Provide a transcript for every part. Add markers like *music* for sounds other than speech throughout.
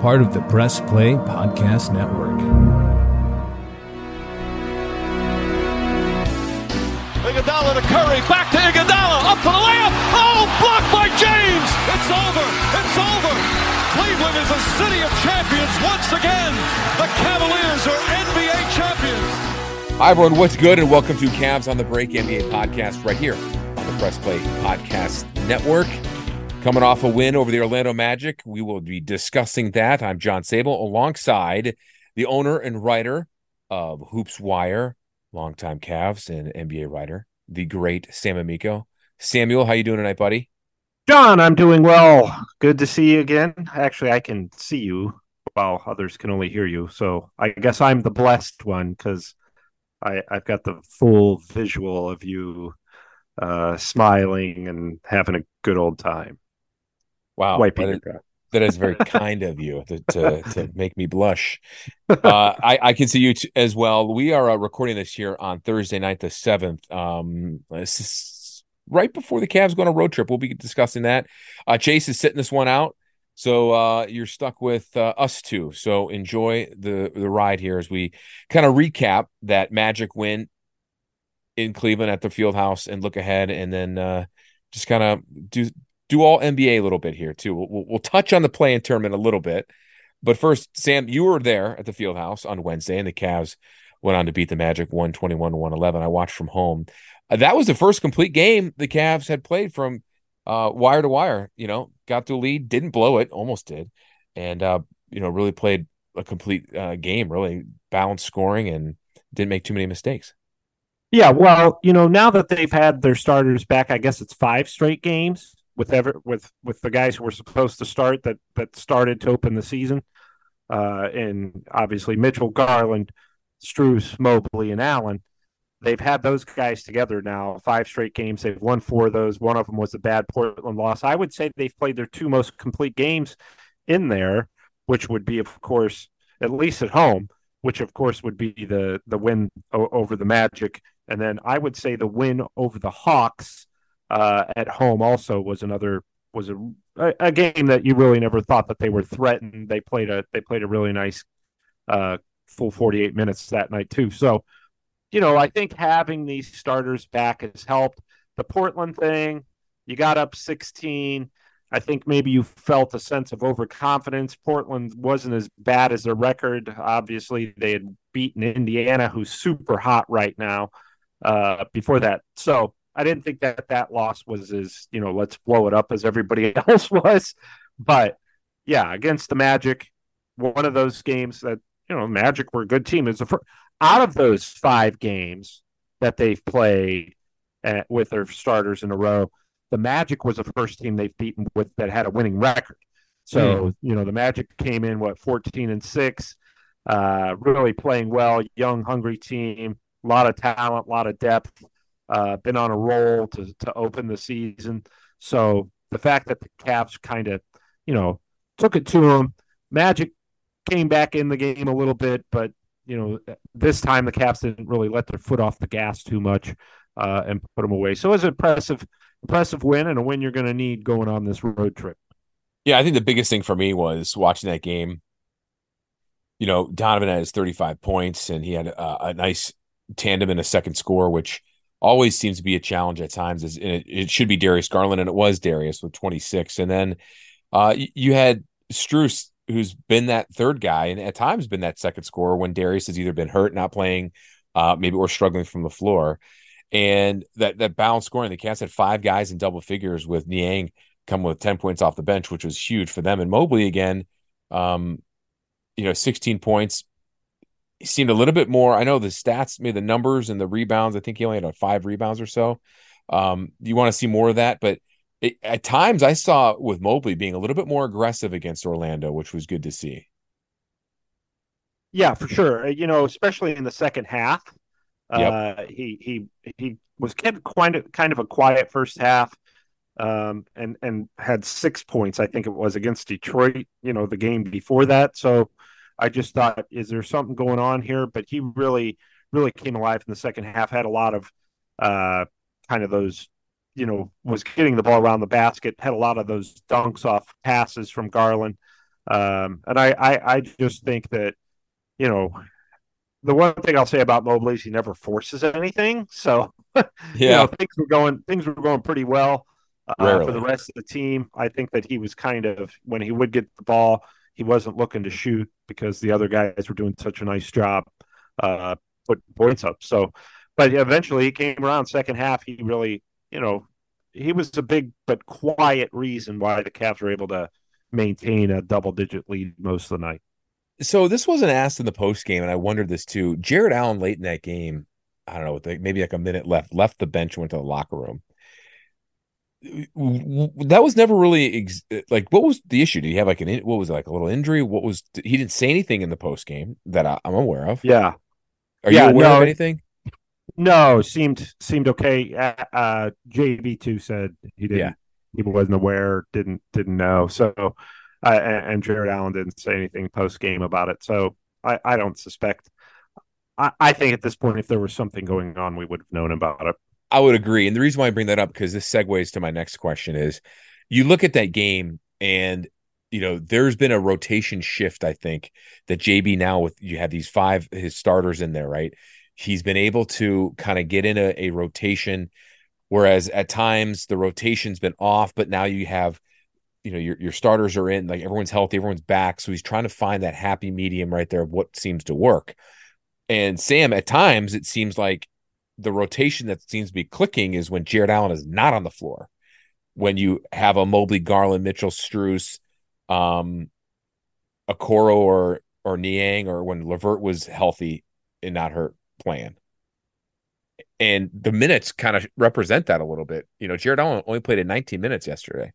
part of the Press Play Podcast Network. Iguodala to Curry, back to Iguodala, up to the layup. Oh, blocked by James. It's over. It's over. Cleveland is a city of champions once again. The Cavaliers are NBA champions. Hi, everyone. What's good? And welcome to Cavs on the Break NBA podcast right here on the Press Play Podcast Network. Coming off a win over the Orlando Magic, we will be discussing that. I'm John Sabol alongside the owner and writer of Hoops Wire, longtime Cavs and NBA writer, the great Sam Amico. Samuel, how you doing tonight, buddy? John, I'm doing well. Good to see you again. Actually, I can see you while others can only hear you. So I guess I'm the blessed one because I've got the full visual of you uh, smiling and having a good old time. Wow, Wiping that is, that is very kind of you to, to, *laughs* to make me blush. Uh, I, I can see you t- as well. We are uh, recording this here on Thursday night, the seventh. Um, this is right before the Cavs go on a road trip. We'll be discussing that. Uh, Chase is sitting this one out, so uh, you're stuck with uh, us two. So enjoy the the ride here as we kind of recap that Magic win in Cleveland at the Field House and look ahead, and then uh, just kind of do do all NBA a little bit here too. We'll, we'll, touch on the play in tournament a little bit, but first, Sam, you were there at the Field House on Wednesday, and the Cavs went on to beat the Magic one twenty one one eleven. I watched from home. Uh, that was the first complete game the Cavs had played from uh, wire to wire. You know, got to a lead, didn't blow it, almost did, and uh, you know, really played a complete uh, game, really balanced scoring, and didn't make too many mistakes. Yeah, well, you know, now that they've had their starters back, I guess it's five straight games with ever with with the guys who were supposed to start that that started to open the season. Uh, and obviously Mitchell, Garland, Strus, Mobley, and Allen. They've had those guys together now five straight games. They've won four of those. One of them was a bad Portland loss. I would say they've played their two most complete games in there, which would be, of course, at least at home, which of course would be the the win over the Magic, and then I would say the win over the Hawks uh, at home also was another was a, a game that you really never thought that they were threatened. They played a they played a really nice uh, full 48 minutes that night too. So, you know, I think having these starters back has helped. The Portland thing, you got up 16. I think maybe you felt a sense of overconfidence. Portland wasn't as bad as their record. Obviously, they had beaten Indiana, who's super hot right now. Uh, before that, so I didn't think that that loss was as you know let's blow it up as everybody *laughs* else was. But yeah, against the Magic, one of those games that you know Magic were a good team. Is the first, out of those five games that they've played uh, with their starters in a row, the Magic was the first team they've beaten with that had a winning record. So you know the Magic came in what fourteen and six, uh, really playing well, young, hungry team, a lot of talent, a lot of depth. Uh, been on a roll to to open the season. So the fact that the Cavs kind of, you know, took it to them, Magic came back in the game a little bit, but you know, this time the Cavs didn't really let their foot off the gas too much uh, and put them away. So it was an impressive, impressive win and a win you're going to need going on this road trip. Yeah, I think the biggest thing for me was watching that game. You know, Donovan had his 35 points and he had a, a nice tandem and a second score, which always seems to be a challenge at times. Is it, it should be Darius Garland, and it was Darius with 26. And then uh, you, had Strus, who's been that third guy, and at times been that second scorer when Darius has either been hurt, not playing, uh, maybe or struggling from the floor. And that that balance scoring, the Cavs had five guys in double figures with Niang come with 10 points off the bench, which was huge for them. And Mobley again, um, you know, 16 points. He seemed a little bit more. I know the stats, maybe the numbers and the rebounds. I think he only had like five rebounds or so. Um, you want to see more of that, but it, at times I saw with Mobley being a little bit more aggressive against Orlando, which was good to see. Yeah, for sure. You know, especially in the second half, Yep. uh, he he he was kept kind of kind of a quiet first half, um, and and had six points. I think it was against Detroit. You know, the game before that. So I just thought, is there something going on here? But he really really came alive in the second half. Had a lot of uh, kind of those. You know, was getting the ball around the basket. Had a lot of those dunks off passes from Garland. Um, and I, I, I just think that, you know, the one thing I'll say about Mobley is he never forces anything. So, *laughs* yeah, you know, things were going things were going pretty well uh, for the rest of the team. I think that he was kind of when he would get the ball, he wasn't looking to shoot because the other guys were doing such a nice job uh, put points up. So, but eventually he came around second half. He really, you know, he was a big but quiet reason why the Cavs were able to maintain a double digit lead most of the night. So this wasn't asked in the post game, and I wondered this too. Jarrett Allen late in that game, I don't know, maybe like a minute left, left the bench, went to the locker room. That was never really ex- like what was the issue? Did he have like an what was it, like a little injury? What was he didn't say anything in the post game that I, am aware of. Yeah, are yeah, you aware no, of anything? No, seemed seemed okay. Uh, uh JB two said he didn't. Yeah. He wasn't aware, didn't didn't know. So, uh, and, and Jarrett Allen didn't say anything post game about it. So I, I don't suspect. I, I think at this point, if there was something going on, we would have known about it. I would agree, and the reason why I bring that up because this segues to my next question is, you look at that game and you know, there's been a rotation shift. I think that JB now with you have these five his starters in there, right? He's been able to kind of get in a, a rotation, whereas at times the rotation's been off, but now you have, you know, your your starters are in, like everyone's healthy, everyone's back. So he's trying to find that happy medium right there of what seems to work. And Sam, at times it seems like the rotation that seems to be clicking is when Jarrett Allen is not on the floor. When you have a Mobley, Garland, Mitchell, Strus, um, Okoro or or Niang or when LeVert was healthy and not hurt playing. And the minutes kind of represent that a little bit. You know, Jarrett Allen only played in 19 minutes yesterday.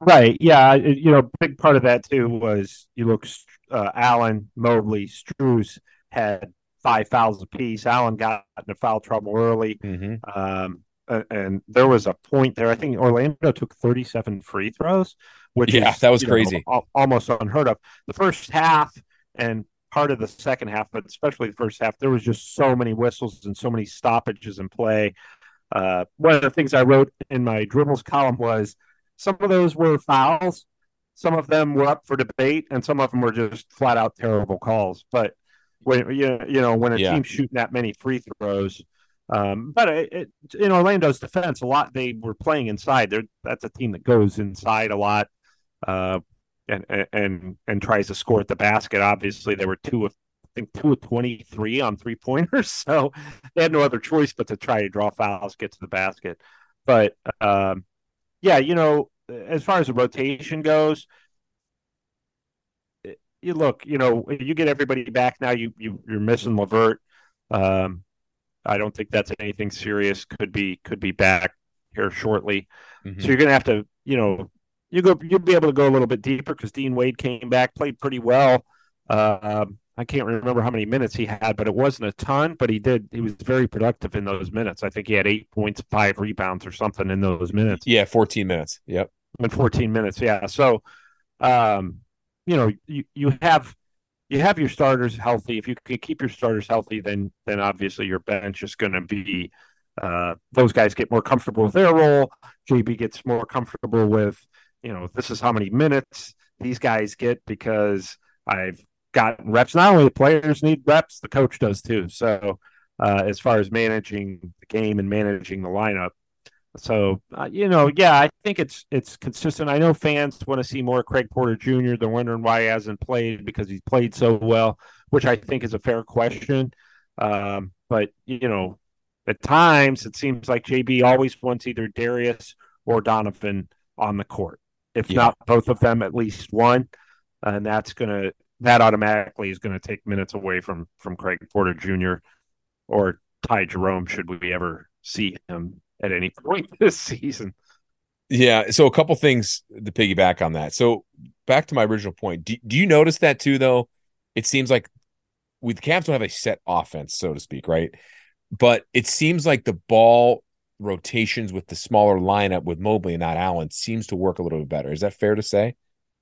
Right. Yeah. You know, big part of that too was you look, uh, Allen, Mobley, Strus had five fouls apiece. Allen got into foul trouble early. Mm-hmm. Um, and there was a point there. I think Orlando took 37 free throws, which yeah, is, that was crazy, know, almost unheard of. The first half and part of the second half, but especially the first half, there was just so many whistles and so many stoppages in play. Uh, one of the things I wrote in my dribbles column was some of those were fouls, some of them were up for debate, and some of them were just flat out terrible calls. But when you you know when a yeah. team's shooting that many free throws, um, but it, it, in Orlando's defense, a lot they were playing inside. They're, that's a team that goes inside a lot uh, and and and tries to score at the basket. Obviously, there were two of I think two of twenty three on three pointers, *laughs* so they had no other choice but to try to draw fouls, get to the basket. But um, yeah, you know, as far as the rotation goes, you look, you know, you get everybody back now. You you you're missing LeVert. Um, I don't think that's anything serious. Could be could be back here shortly. Mm-hmm. So you're going to have to, you know, you go you'll be able to go a little bit deeper because Dean Wade came back, played pretty well. Uh, I can't remember how many minutes he had, but it wasn't a ton. But he did; he was very productive in those minutes. I think he had eight points, five rebounds, or something in those minutes. Yeah, fourteen minutes. Yep, in fourteen minutes. Yeah. So, um, you know, you you have you have your starters healthy. If you can keep your starters healthy, then then obviously your bench is going to be. Uh, those guys get more comfortable with their role. JB gets more comfortable with you know, this is how many minutes these guys get because I've gotten reps. Not only the players need reps, the coach does too. So, uh, as far as managing the game and managing the lineup, so uh, you know, yeah, I think it's it's consistent. I know fans want to see more Craig Porter Jr. They're wondering why he hasn't played because he's played so well, which I think is a fair question. Um, but you know, at times it seems like JB always wants either Darius or Donovan on the court if yeah. not both of them, at least one, and that's gonna that automatically is going to take minutes away from from Craig Porter Jr. or Ty Jerome should we ever see him at any point *laughs* this season. Yeah, so a couple things to piggyback on that. So back to my original point. Do, do you notice that too though? It seems like with the Cavs don't have a set offense, so to speak, right? But it seems like the ball rotations with the smaller lineup with Mobley and not Allen seems to work a little bit better. Is that fair to say?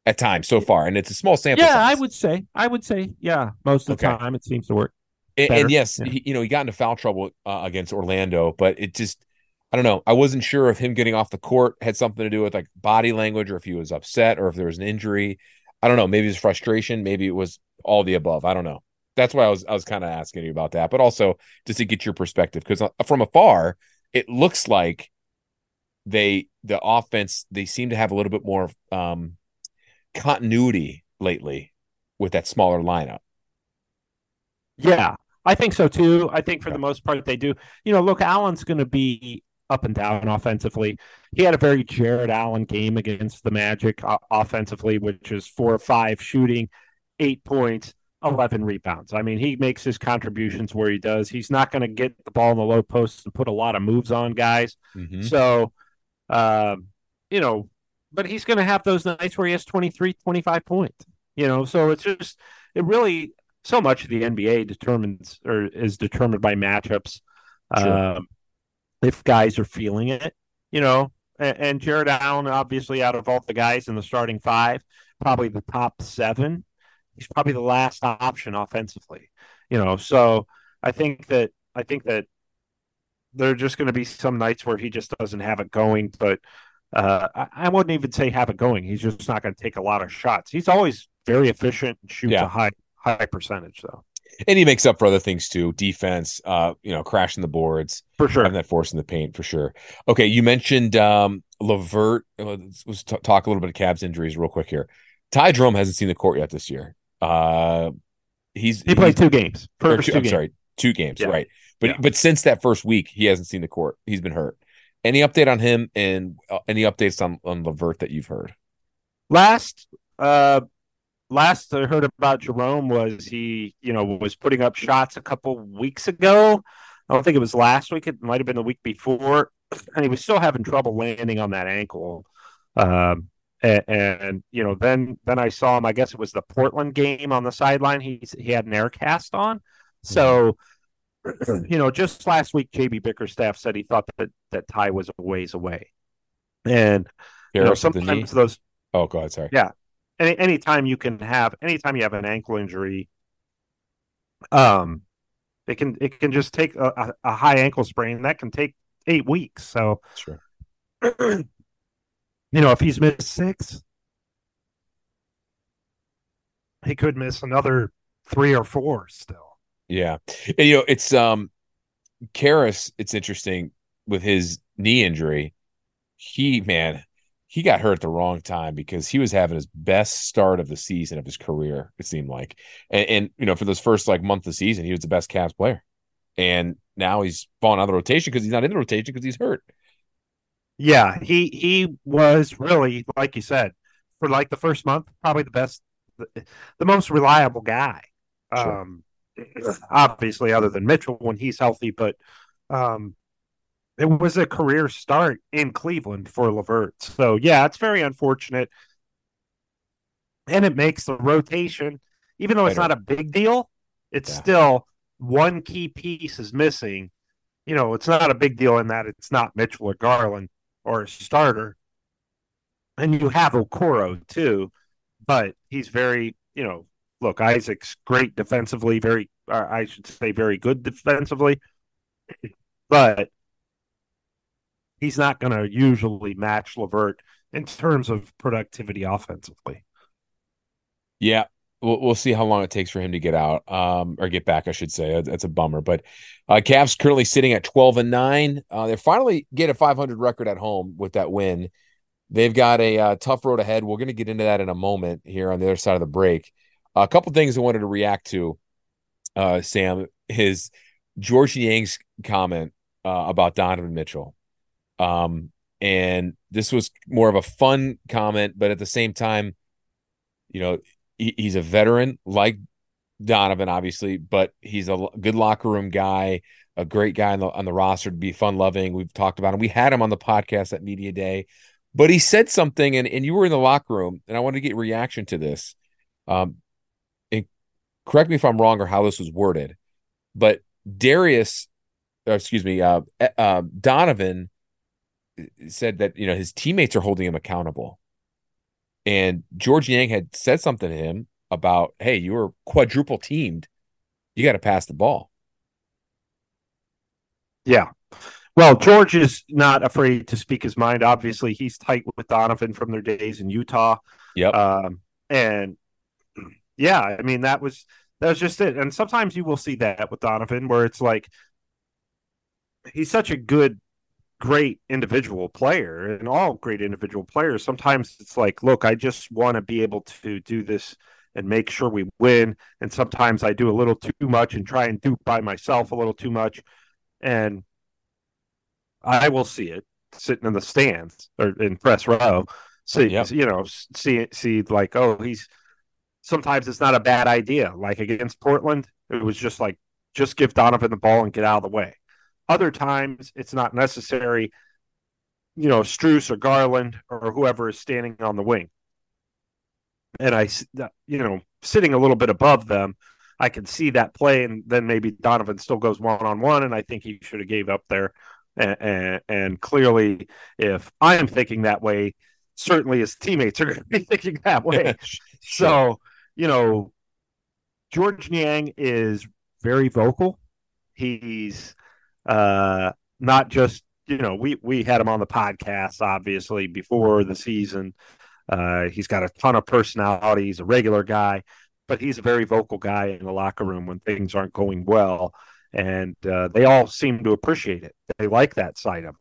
At times so far, and it's a small sample. Yeah, size. I would say. I would say, yeah, most of the okay. time it seems to work. And, and, yes, yeah. he, you know, he got into foul trouble uh, against Orlando, but it just I don't know. I wasn't sure if him getting off the court had something to do with like body language or if he was upset or if there was an injury. I don't know. Maybe it's frustration. Maybe it was all the above. I don't know. That's why I was I was kind of asking you about that, but also just to get your perspective because uh, from afar it looks like they the offense they seem to have a little bit more um continuity lately with that smaller lineup. Yeah, I think so too. I think for the most part they do. You know, look, Allen's going to be up and down offensively. He had a very Jarrett Allen game against the Magic uh, offensively, which is four or five shooting, eight points, 11 rebounds. I mean, he makes his contributions where he does. He's not going to get the ball in the low post and put a lot of moves on guys. Mm-hmm. So, um, you know, but he's going to have those nights where he has 23, 25 points, you know, so it's just, it really, so much of the NBA determines or is determined by matchups. Sure. Um, if guys are feeling it, you know, and, and Jarrett Allen, obviously, out of all the guys in the starting five, probably the top seven, he's probably the last option offensively, you know. So I think that I think that there are just going to be some nights where he just doesn't have it going, but uh, I, I, wouldn't even say have it going. He's just not going to take a lot of shots. He's always very efficient and shoots yeah. a high high percentage though and he makes up for other things too defense uh you know crashing the boards for sure. having that force in the paint for sure. Okay you mentioned um LeVert let's t- talk a little bit of Cavs injuries real quick here. Ty Jerome hasn't seen the court yet this year. Uh he's he played two games. First two, I'm games. sorry two games yeah. right. But yeah. but since that first week he hasn't seen the court. He's been hurt. Any update on him and uh, any updates on on LeVert that you've heard? Last uh last I heard about Jerome was he, you know, was putting up shots a couple weeks ago. I don't think it was last week. It might have been the week before, *clears throat* and he was still having trouble landing on that ankle. Um, and, and, you know, then then I saw him. I guess it was the Portland game on the sideline. He he had an air cast on. So, *clears throat* you know, just last week, JB Bickerstaff said he thought that that Ty was a ways away, and you know, sometimes those. Oh, go ahead. Sorry. Yeah, any anytime you can have anytime you have an ankle injury, um, it can it can just take a, a high ankle sprain that can take eight weeks. So sure. *clears throat* you know, if he's missed six, he could miss another three or four still. Yeah. And, you know, it's um Caris, it's interesting with his knee injury. He man, he got hurt at the wrong time because he was having his best start of the season of his career. It seemed like, and, and you know, for this first like month of the season, he was the best Cavs player, and now he's falling out of the rotation because he's not in the rotation because he's hurt. Yeah, he he was really like you said for like the first month, probably the best, the, the most reliable guy. Sure. Um, obviously, other than Mitchell when he's healthy, but um, it was a career start in Cleveland for LeVert. So yeah, it's very unfortunate. And it makes the rotation, even though it's not a big deal, it's yeah. still one key piece is missing. You know, it's not a big deal in that it's not Mitchell or Garland or a starter. And you have Okoro too, but he's very, you know, look, Isaac's great defensively, very, uh, I should say, very good defensively. But he's not going to usually match LeVert in terms of productivity offensively. Yeah, we'll, we'll see how long it takes for him to get out um, or get back. I should say that's a bummer. But uh, Cavs currently sitting at twelve and nine. Uh, they finally get a five hundred record at home with that win. They've got a uh, tough road ahead. We're going to get into that in a moment here on the other side of the break. a couple things I wanted to react to, uh, Sam, is Georges Niang's comment uh, about Donovan Mitchell. Um, and this was more of a fun comment, but at the same time, you know, he, he's a veteran like Donovan, obviously, but he's a good locker room guy, a great guy on the on the roster to be fun loving. We've talked about him. We had him on the podcast at Media Day, but he said something, and, and you were in the locker room, and I wanted to get reaction to this. Um, and correct me if I'm wrong or how this was worded, but Darius, excuse me, uh, uh, Donovan said that you know his teammates are holding him accountable, and Georges Niang had said something to him about, "Hey, you were quadruple teamed, you got to pass the ball." Yeah, Well, Georges is not afraid to speak his mind. Obviously, he's tight with Donovan from their days in Utah. Yeah. Um, and yeah, I mean that was that was just it. And sometimes you will see that with Donovan, where it's like he's such a good, great individual player, and all great individual players. Sometimes it's like, look, I just want to be able to do this and make sure we win. And sometimes I do a little too much and try and do by myself a little too much. And I will see it sitting in the stands or in press row. See, Yep. you know, see, see, like, oh, he's sometimes it's not a bad idea. Like against Portland, it was just like, just give Donovan the ball and get out of the way. Other times, it's not necessary. You know, Strus or Garland or whoever is standing on the wing, and I, you know, sitting a little bit above them, I can see that play, and then maybe Donovan still goes one on one, and I think he should have gave up there. And, and, and clearly, if I am thinking that way, certainly his teammates are *laughs* going to be thinking that way. So, you know, Georges Niang is very vocal. He's uh, not just, you know, we, we had him on the podcast, obviously, before the season. Uh, he's got a ton of personality. He's a regular guy, but he's a very vocal guy in the locker room when things aren't going well. And uh, they all seem to appreciate it. They like that side of him.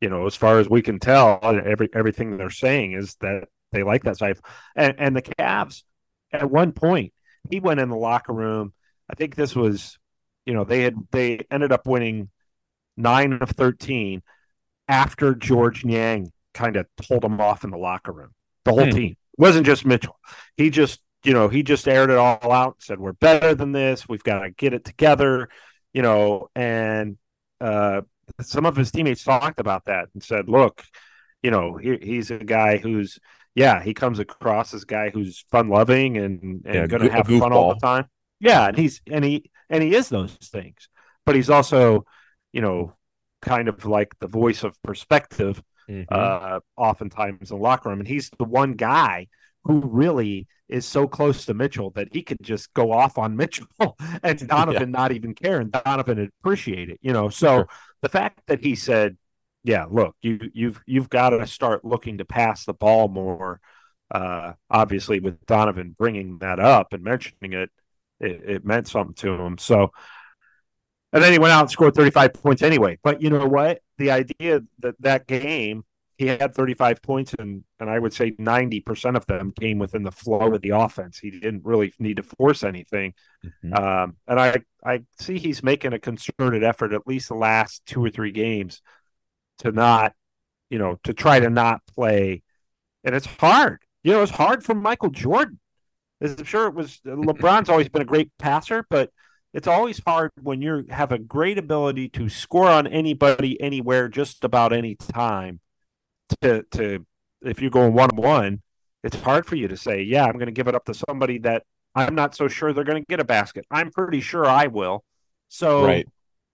You know, as far as we can tell, every everything they're saying is that they like that side. And, and the Cavs, at one point, he went in the locker room. I think this was, you know, they had they ended up winning nine of thirteen after Georges Niang kind of told them off in the locker room. The whole Hmm. team it wasn't just Mitchell. He just, you know, he just aired it all out. And said we're better than this. We've got to get it together. You know, and uh, some of his teammates talked about that and said, look, you know, he, he's a guy who's yeah, he comes across as a guy who's fun loving and, and Yeah, going to have fun all the time. Yeah, and he's and he and he is those things, but he's also, you know, kind of like the voice of perspective. Mhm. Uh, oftentimes in the locker room, and he's the one guy who really is so close to Mitchell that he could just go off on *laughs* Mitchell and *laughs* Donovan not even care, and Donovan appreciate it. You know, so Sure. the fact that he said yeah, look, you you've you've got to start looking to pass the ball more. Uh, obviously, with Donovan bringing that up and mentioning it, it, it meant something to him. So, and then he went out and scored 35 points anyway. But you know what? The idea that that game he had 35 points and and I would say 90% of them came within the flow of the offense. He didn't really need to force anything. Mhm. Um, and I I see he's making a concerted effort at least the last two or three games to not, you know, to try to not play. And it's hard. You know, it's hard for Michael Jordan. As I'm sure it was LeBron's always been a great passer, but it's always hard when you have a great ability to score on anybody anywhere just about any time to to if you're going one on one, it's hard for you to say, yeah, I'm going to give it up to somebody that I'm not so sure they're going to get a basket. I'm pretty sure I will. So, Right.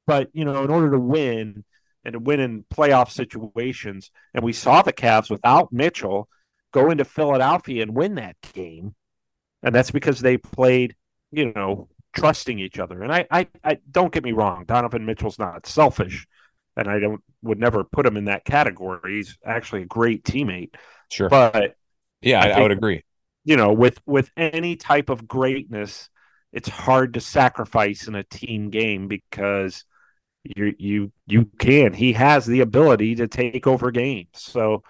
but you know, in order to win and to win in playoff situations, and we saw the Cavs without Mitchell go into Philadelphia and win that game, and that's because they played, you know, trusting each other. And I, I, I don't get me wrong, Donovan Mitchell's not selfish, and I don't would never put him in that category. He's actually a great teammate, Sure. but yeah, I I, I would agree. you know, with with any type of greatness, it's hard to sacrifice in a team game because you you you can. He has the ability to take over games. So,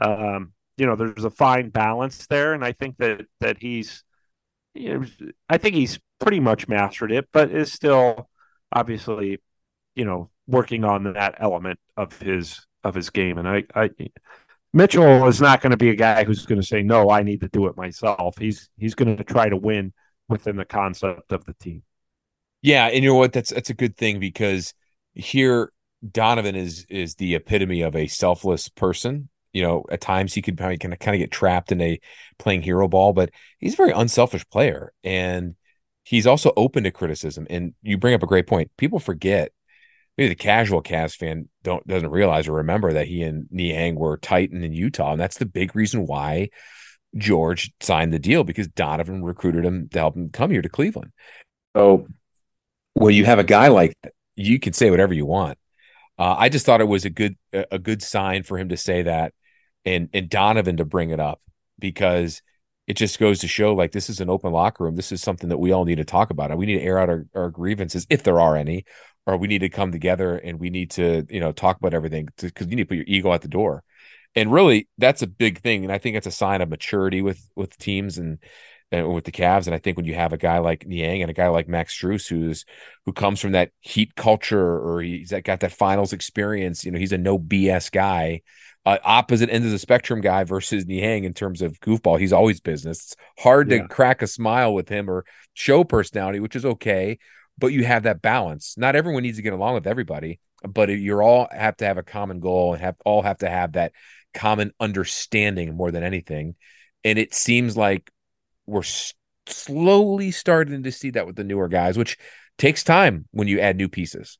um, you know, there's a fine balance there, and I think that that he's, you know, I think he's pretty much mastered it, but is still obviously, you know, working on that element of his of his game. And I, I Mitchell is not going to be a guy who's going to say, "No, I need to do it myself." He's he's going to try to win within the concept of the team. Yeah, and you know what? That's that's a good thing because here Donovan is is the epitome of a selfless person. You know, at times he could probably kind of kind of get trapped in a playing hero ball, but he's a very unselfish player, and he's also open to criticism. And you bring up a great point. People forget. Maybe the casual Cavs fan don't doesn't realize or remember that he and Niang were Titan in Utah, and that's the big reason why Georges signed the deal because Donovan recruited him to help him come here to Cleveland. So when you have a guy like that, you can say whatever you want. Uh, I just thought it was a good a good sign for him to say that, and and Donovan to bring it up because it just goes to show like this is an open locker room. This is something that we all need to talk about. We need to air out our, our grievances if there are any, or we need to come together and we need to you know talk about everything because you need to put your ego at the door. And really, that's a big thing, and I think it's a sign of maturity with with teams and and with the Cavs. And I think when you have a guy like Niang and a guy like Max Strus, who's who comes from that heat culture or he's got that finals experience, you know, he's a no BS guy. Uh, opposite end of the spectrum guy versus Niang in terms of goofball. He's always business. It's hard yeah. to crack a smile with him or show personality, which is okay, but you have that balance. Not everyone needs to get along with everybody, but you're all have to have a common goal and have all have to have that common understanding more than anything. And it seems like we're slowly starting to see that with the newer guys, which takes time when you add new pieces.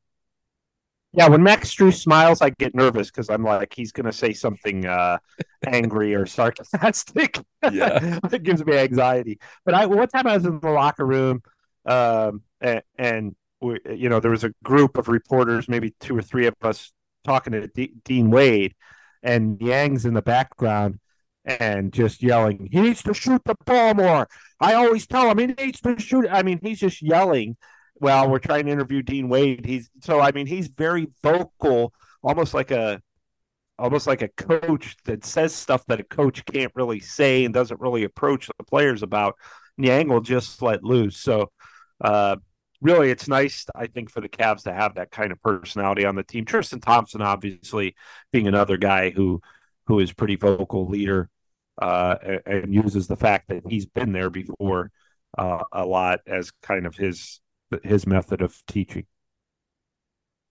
Yeah, when Max Strus smiles, I get nervous because I'm like, he's going to say something uh, angry or sarcastic. Yeah, *laughs* it gives me anxiety. But I, one time I was in the locker room, um, and, and we, you know, there was a group of reporters, maybe two or three of us, talking to D- Dean Wade, and Niang's in the background, and just yelling, he needs to shoot the ball more. I always tell him he needs to shoot. I mean, he's just yelling. Well, we're trying to interview Dean Wade. He's so I mean, he's very vocal, almost like a almost like a coach that says stuff that a coach can't really say and doesn't really approach the players about. Niang will just let loose. So uh really it's nice, I think, for the Cavs to have that kind of personality on the team. Tristan Thompson, obviously, being another guy who who is pretty vocal leader uh, and uses the fact that he's been there before uh, a lot as kind of his his method of teaching.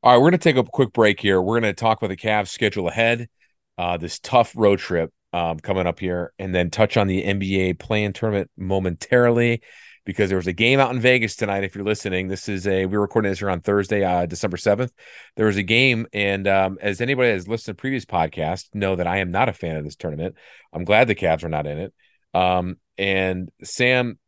All right, we're going to take a quick break here. We're going to talk about the Cavs schedule ahead, uh, this tough road trip um, coming up here, and then touch on the NBA play-in tournament momentarily because there was a game out in Vegas tonight. If you're listening, this is a we're recording this here on Thursday, uh, December seventh. There was a game, and um, as anybody has listened to previous podcasts, know that I am not a fan of this tournament. I'm glad the Cavs are not in it. Um, and Sam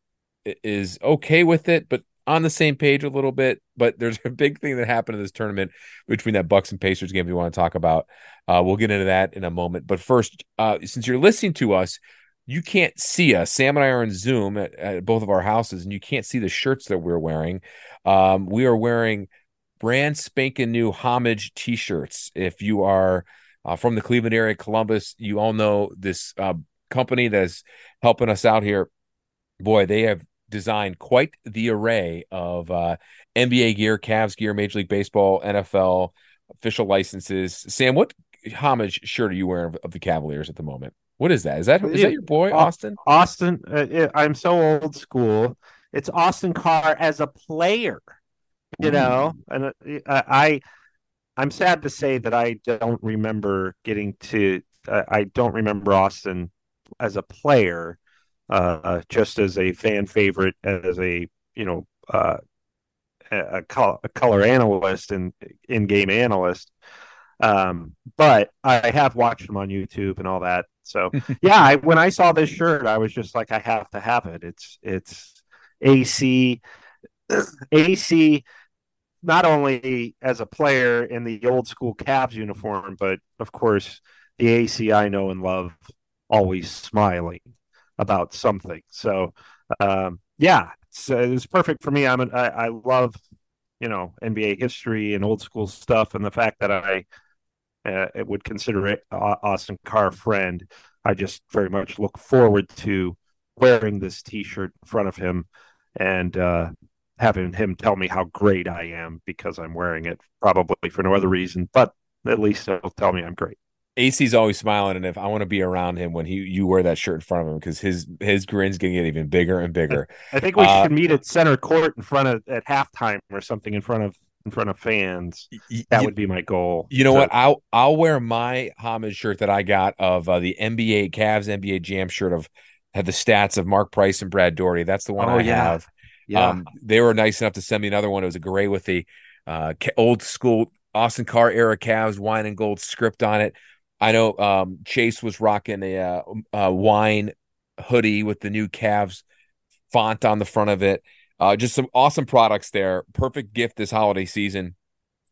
is okay with it, but on the same page a little bit. But there's a big thing that happened in this tournament between that Bucks and Pacers game. We want to talk about. Uh, we'll get into that in a moment. But first, uh, since you're listening to us, you can't see us. Sam and I are in Zoom at, at, both of our houses, and you can't see the shirts that we're wearing. Um, we are wearing brand spanking new homage T-shirts. If you are uh, from the Cleveland area, Columbus, you all know this uh, company that is helping us out here. Boy, they have designed quite the array of uh, NBA gear, Cavs gear, Major League Baseball, NFL official licenses. Sam, what homage shirt are you wearing of, the Cavaliers at the moment? What is that? Is that is that your boy Austin? Austin, uh, I'm so old school. It's Austin Carr as a player, you Ooh. know, and uh, I, I'm sad to say that I don't remember getting to. Uh, I don't remember Austin as a player, uh, just as a fan favorite, as a you know, uh, a, color, a color analyst and in game analyst. Um, but I have watched him on YouTube and all that. So *laughs* yeah, I, when I saw this shirt, I was just like, I have to have it. It's it's AC AC *clears throat* not only as a player in the old school Cavs uniform, but of course the AC I know and love, always smiling about something. So um, yeah, it's, it's perfect for me. I'm an, I, I love you know NBA history and old school stuff, and the fact that I uh, would consider it Austin Carr friend. I just very much look forward to wearing this T-shirt in front of him and uh, having him tell me how great I am because I'm wearing it, probably for no other reason, but at least he'll tell me I'm great. AC's always smiling, and if I want to be around him when he you wear that shirt in front of him, because his his grin's gonna get even bigger and bigger. I think we uh, should meet at center court in front of at halftime or something in front of in front of fans. That you, would be my goal. You know so. what? I'll I'll wear my homage shirt that I got of uh, the NBA Cavs NBA Jam shirt of had the stats of Mark Price and Brad Daugherty. That's the one oh, I yeah. have. Yeah, um, they were nice enough to send me another one. It was a gray with the uh, old school Austin Carr era Cavs wine and gold script on it. I know um, Chase was rocking a uh, uh, wine hoodie with the new Cavs font on the front of it. Uh, just some awesome products there. Perfect gift this holiday season.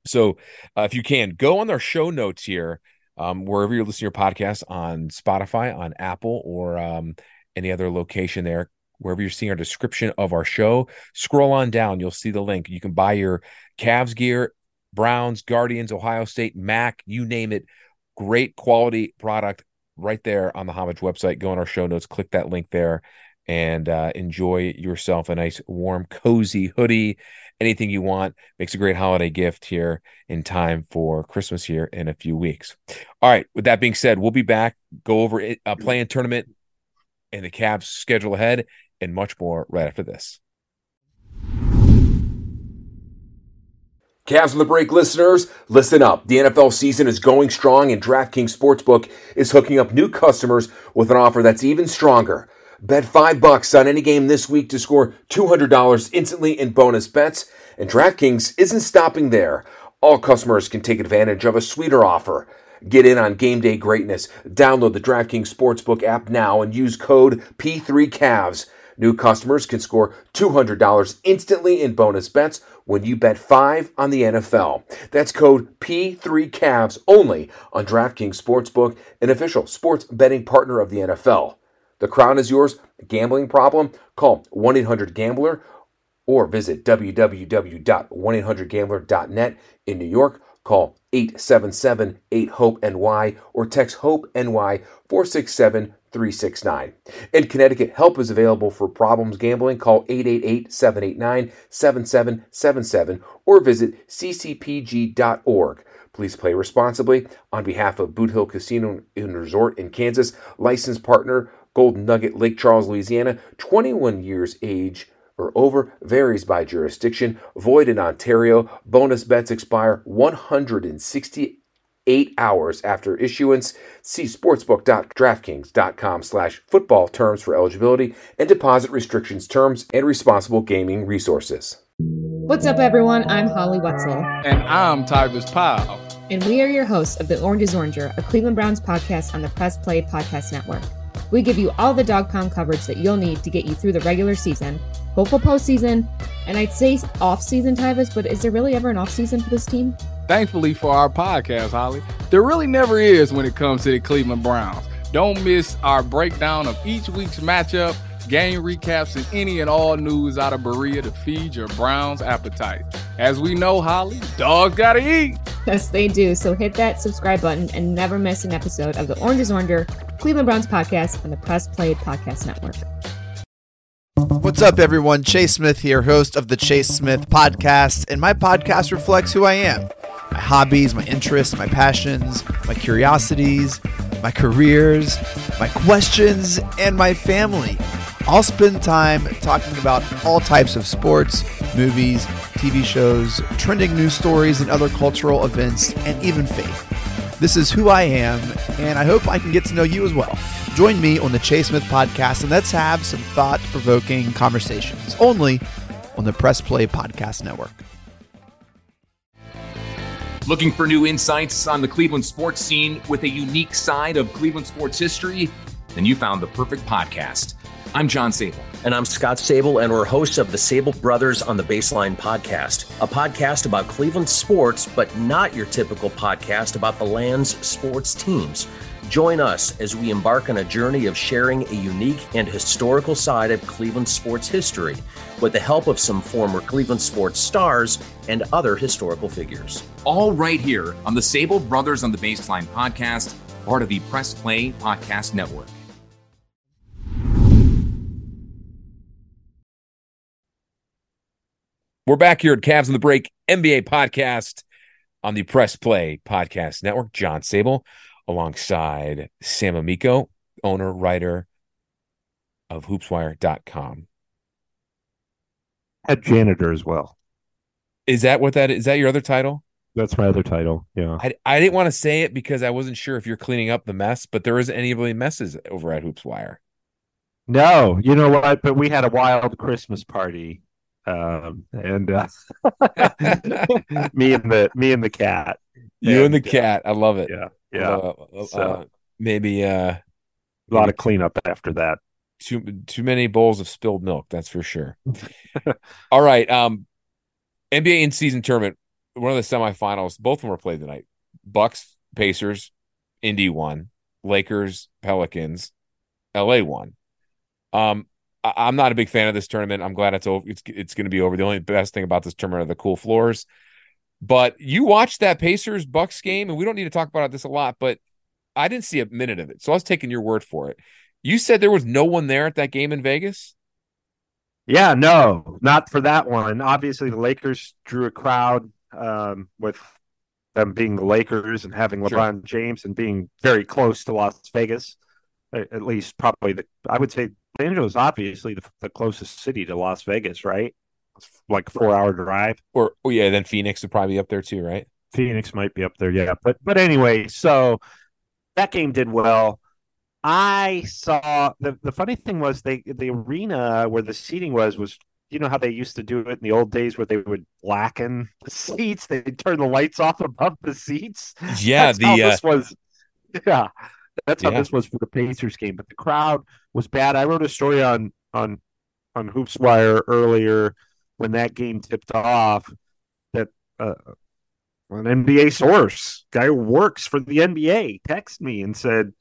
So uh, if you can go on our show notes here, um, wherever you're listening to your podcast on Spotify, on Apple, or um, any other location there, wherever you're seeing our description of our show, scroll on down. You'll see the link. You can buy your Cavs gear, Browns, Guardians, Ohio State, Mac, you name it. Great quality product right there on the Homage website. Go on our show notes, click that link there, and uh, enjoy yourself a nice, warm, cozy hoodie. Anything you want makes a great holiday gift here in time for Christmas here in a few weeks. All right. With that being said, we'll be back, go over a uh, playing tournament and the Cavs schedule ahead, and much more right after this. Cavs on the break listeners, listen up. The NFL season is going strong, and DraftKings Sportsbook is hooking up new customers with an offer that's even stronger. Bet five bucks on any game this week to score $200 instantly in bonus bets, and DraftKings isn't stopping there. All customers can take advantage of a sweeter offer. Get in on game day greatness. Download the DraftKings Sportsbook app now and use code P3CAVS. New customers can score $200 instantly in bonus bets when you bet five on the NFL. That's code P3Cavs only on DraftKings Sportsbook, an official sports betting partner of the NFL. The crown is yours. Gambling problem? Call 1 800 Gambler or visit www.1800gambler.net in New York. Call 877 8 HOPE NY or text HOPE NY 467 369. In Connecticut, help is available for problems gambling. Call 888 789 7777 or visit ccpg.org. Please play responsibly. On behalf of Boot Hill Casino and Resort in Kansas, licensed partner Gold Nugget, Lake Charles, Louisiana, 21 years age or over, varies by jurisdiction, void in Ontario. Bonus bets expire 160 168 hours after issuance. See sportsbook.draftkings.com slash football terms for eligibility and deposit restrictions, terms, and responsible gaming resources. What's up, everyone? I'm Holly Wetzel. And I'm Tyvis Powell. And we are your hosts of The Orange is Oranger, a Cleveland Browns podcast on the Press Play Podcast Network. We give you all the dog pound coverage that you'll need to get you through the regular season, hopeful postseason, and I'd say off-season, Tyvis, but is there really ever an off-season for this team? Thankfully for our podcast, Holly, there really never is when it comes to the Cleveland Browns. Don't miss our breakdown of each week's matchup, game recaps, and any and all news out of Berea to feed your Browns appetite. As we know, Holly, dogs gotta eat. Yes, they do. So hit that subscribe button and never miss an episode of the Orange is Oranger Cleveland Browns podcast on the Press Play Podcast Network. What's up, everyone? Chase Smith here, host of the Chase Smith podcast, and my podcast reflects who I am my hobbies, my interests, my passions, my curiosities, my careers, my questions, and my family. I'll spend time talking about all types of sports, movies, TV shows, trending news stories, and other cultural events, and even faith. This is who I am, and I hope I can get to know you as well. Join me on the Chase Smith podcast, and let's have some thought provoking conversations only on the Press Play Podcast Network. Looking for new insights on the Cleveland sports scene with a unique side of Cleveland sports history? Then you found the perfect podcast. I'm John Sabol. And I'm Scott Sabol, and we're hosts of the Sabol Brothers on the Baseline podcast, a podcast about Cleveland sports, but not your typical podcast about the land's sports teams. Join us as we embark on a journey of sharing a unique and historical side of Cleveland sports history with the help of some former Cleveland sports stars and other historical figures. All right here on the Sabol Brothers on the Baseline podcast, part of the Press Play Podcast Network. We're back here at Cavs on the Break NBA podcast on the Press Play Podcast Network. John Sabol alongside Sam Amico, owner, writer of hoopswire.com. Head janitor as well. Is that what that is? Is that your other title? That's my other title. Yeah. I, I didn't want to say it because I wasn't sure if you're cleaning up the mess, but there isn't any really messes over at Hoopswire. No, you know what? But we had a wild Christmas party um, and uh, *laughs* *laughs* me and the me and the cat. You and, and the cat. I love it. Yeah, yeah. Uh, so, uh, maybe uh, a lot of cleanup after that. Too too many bowls of spilled milk. That's for sure. *laughs* All right. Um, NBA in season tournament. one of the semifinals. Both of them were played tonight. Bucks, Pacers, Indy won. Lakers, Pelicans, LA won. Um, I, am not a big fan of this tournament. I'm glad it's over. It's it's going to be over. The only best thing about this tournament are the cool floors. But you watched that Pacers Bucks game, and we don't need to talk about this a lot, but I didn't see a minute of it. So I was taking your word for it. You said there was no one there at that game in Vegas? Yeah, no, not for that one. Obviously, the Lakers drew a crowd um, with them being the Lakers and having LeBron sure. James and being very close to Las Vegas. At least, probably the I would say Los Angeles, obviously the, the closest city to Las Vegas, right? Like four hour drive. Or oh yeah, then Phoenix would probably be up there too, right? Phoenix might be up there, yeah. But but anyway, so that game did well. I saw the the funny thing was they the arena where the seating was was you know how they used to do it in the old days where they would blacken the *laughs* seats, they'd turn the lights off above the seats. Yeah, That's the how uh, this was. Yeah, that's how Yeah. this was for the Pacers game. But the crowd was bad. I wrote a story on on on Hoops Wire earlier when that game tipped off that uh, an NBA source, guy who works for the NBA, texted me and said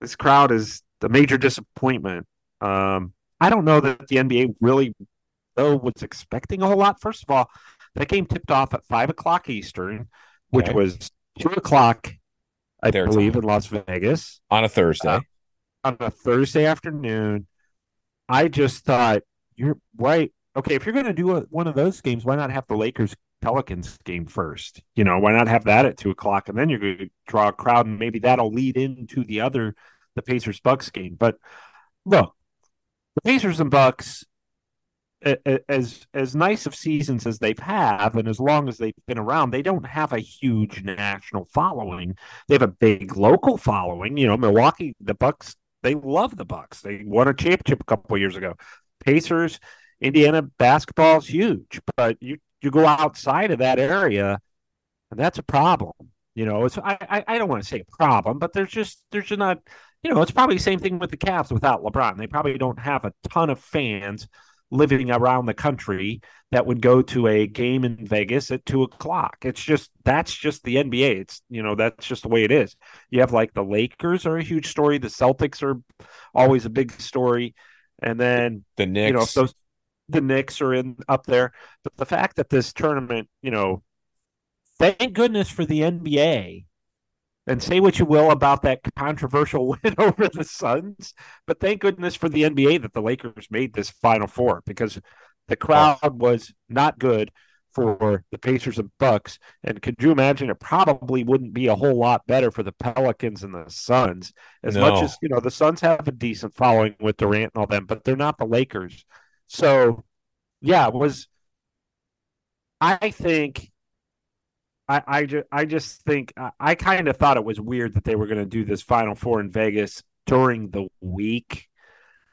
this crowd is a major disappointment. Um, I don't know that the NBA really though was expecting a whole lot. First of all, that game tipped off at five o'clock Eastern, which Okay. was two o'clock, I Their believe, time. in Las Vegas on a Thursday. Uh, on a Thursday afternoon. I just thought you're right. Okay, if you're going to do a, one of those games, why not have the Lakers Pelicans game first? You know, why not have that at two o'clock, and then you're going to draw a crowd, and maybe that'll lead into the other, the Pacers Bucks game. But look, the Pacers and Bucks, as as nice of seasons as they've had, and as long as they've been around, they don't have a huge national following. They have a big local following. You know, Milwaukee, the Bucks, they love the Bucks. They won a championship a couple years ago. Pacers, Indiana basketball is huge, but you you go outside of that area, and that's a problem. You know, it's I I, don't want to say a problem, but there's just there's just not you know it's probably the same thing with the Cavs without LeBron. They probably don't have a ton of fans living around the country that would go to a game in Vegas at two o'clock. It's just that's just the NBA. It's you know that's just the way it is. You have like the Lakers are a huge story. The Celtics are always a big story, and then The Knicks. you know if those the Knicks are in up there. But the fact that this tournament, you know, thank goodness for the NBA. And say what you will about that controversial *laughs* win over the Suns, but thank goodness for the NBA that the Lakers made this Final Four because the crowd was not good for the Pacers and Bucks. And could you imagine it probably wouldn't be a whole lot better for the Pelicans and the Suns as No. much as you know the Suns have a decent following with Durant and all them, but they're not the Lakers. So yeah, was I think I I just I just think I, I kind of thought it was weird that they were going to do this Final Four in Vegas during the week.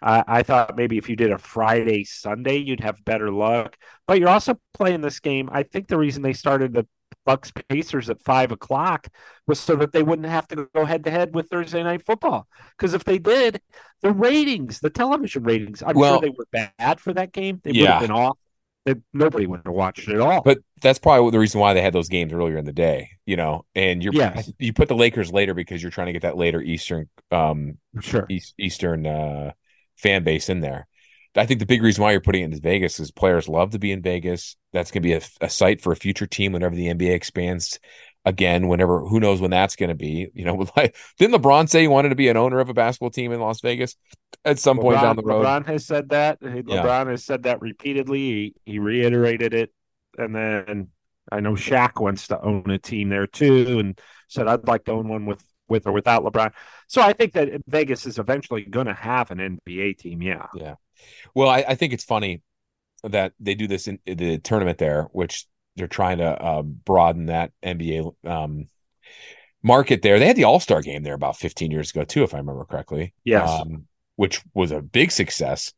I, I thought maybe if you did a Friday Sunday, you'd have better luck. But you're also playing this game. I think the reason they started the Bucks Pacers at five o'clock was so that they wouldn't have to go head to head with Thursday night football. Because if they did, the ratings, the television ratings, I'm Well- sure they were bad for that game. They would have been off. It, nobody would have watched it at all. But that's probably the reason why they had those games earlier in the day, you know. And you're Yes. you put the Lakers later because you're trying to get that later Eastern um sure. East, Eastern uh fan base in there. I think the big reason why you're putting it in Vegas is players love to be in Vegas. That's going to be a, a site for a future team whenever the NBA expands again. Whenever who knows when that's going to be? You know, *laughs* like didn't LeBron say he wanted to be an owner of a basketball team in Las Vegas at some point down the road? LeBron has said that. LeBron has said that repeatedly. He, he reiterated it, and then I know Shaq wants to own a team there too, and said I'd like to own one with with or without LeBron. So I think that Vegas is eventually going to have an NBA team. Yeah, Yeah. Well, I, I think it's funny that they do this in, the tournament there, which they're trying to uh, broaden that NBA um, market there. They had the All Star game there about 15 years ago, too, if I remember correctly. Yes. Um, which was a big success.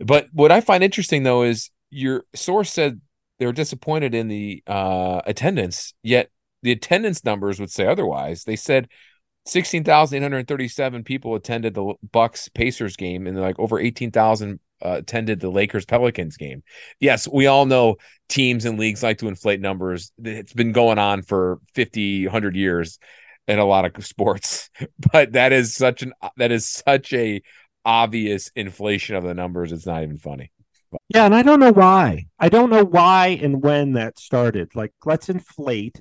But what I find interesting, though, is your source said they were disappointed in the uh, attendance, yet the attendance numbers would say otherwise. They said 16,837 people attended the Bucks Pacers game and like over 18,000 uh, attended the Lakers Pelicans game. Yes, we all know teams and leagues like to inflate numbers. It's been going on for 50, 100 years in a lot of *laughs* sports, but that is such an that is such a obvious inflation of the numbers. It's not even funny. Yeah, and I don't know why. I don't know why and when that started. Like, let's inflate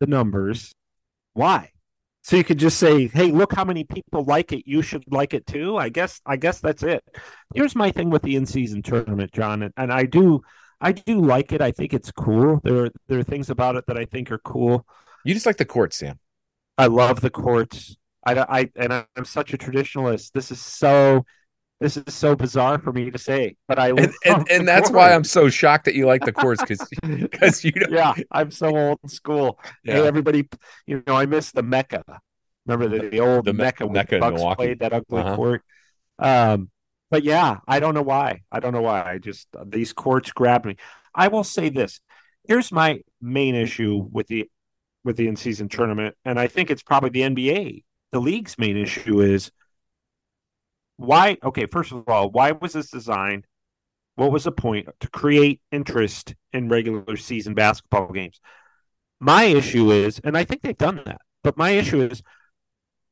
the numbers. Why? So you could just say, "Hey, look how many people like it. You should like it too." I guess. I guess that's it. Here's my thing with the in-season tournament, John, and, and I do, I do like it. I think it's cool. There, are, there are things about it that I think are cool. You just like the courts, Sam. I love the courts. I, I, and I'm such a traditionalist. This is so this is so bizarre for me to say, but I and, *laughs* and, and that's why I'm so shocked that you like the course because because *laughs* you know. yeah I'm so old school. Yeah. Hey, everybody, you know I miss the Mecca. Remember the, the old the Mecca, Mecca Bucks Milwaukee. played that ugly uh-huh. court. Um, but yeah, I don't know why. I don't know why. I just these courts grabbed me. I will say this. Here's my main issue with the with the in season tournament, and I think it's probably the NBA. The league's main issue is why okay first of all why was this designed? What was the point? To create interest in regular season basketball games. My issue is and i think they've done that but my issue is